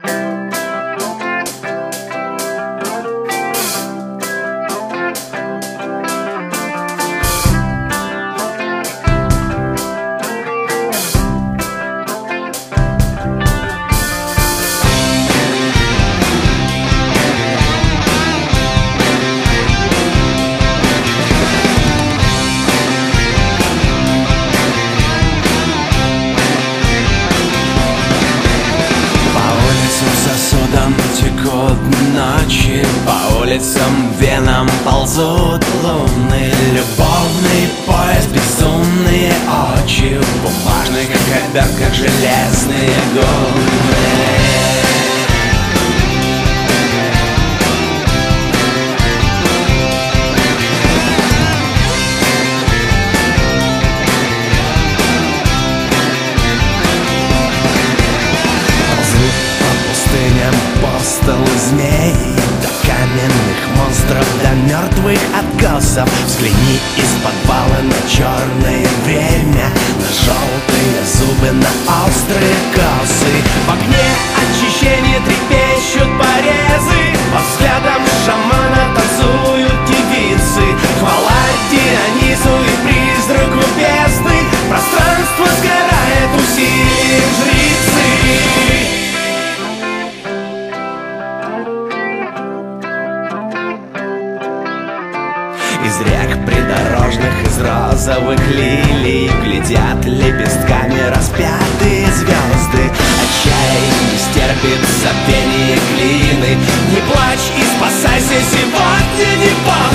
По текут ночи По улицам венам ползут луны. Любовный поезд, безумные очи В бумажных обертках железные губы змей До каменных монстров, до мертвых откосов Взгляни из подвала Из рек придорожных, из розовых лилий Глядят лепестками распятые звезды. Отчаяние стерпит забвение глины. Не плачь и спасайся, сегодня не поздно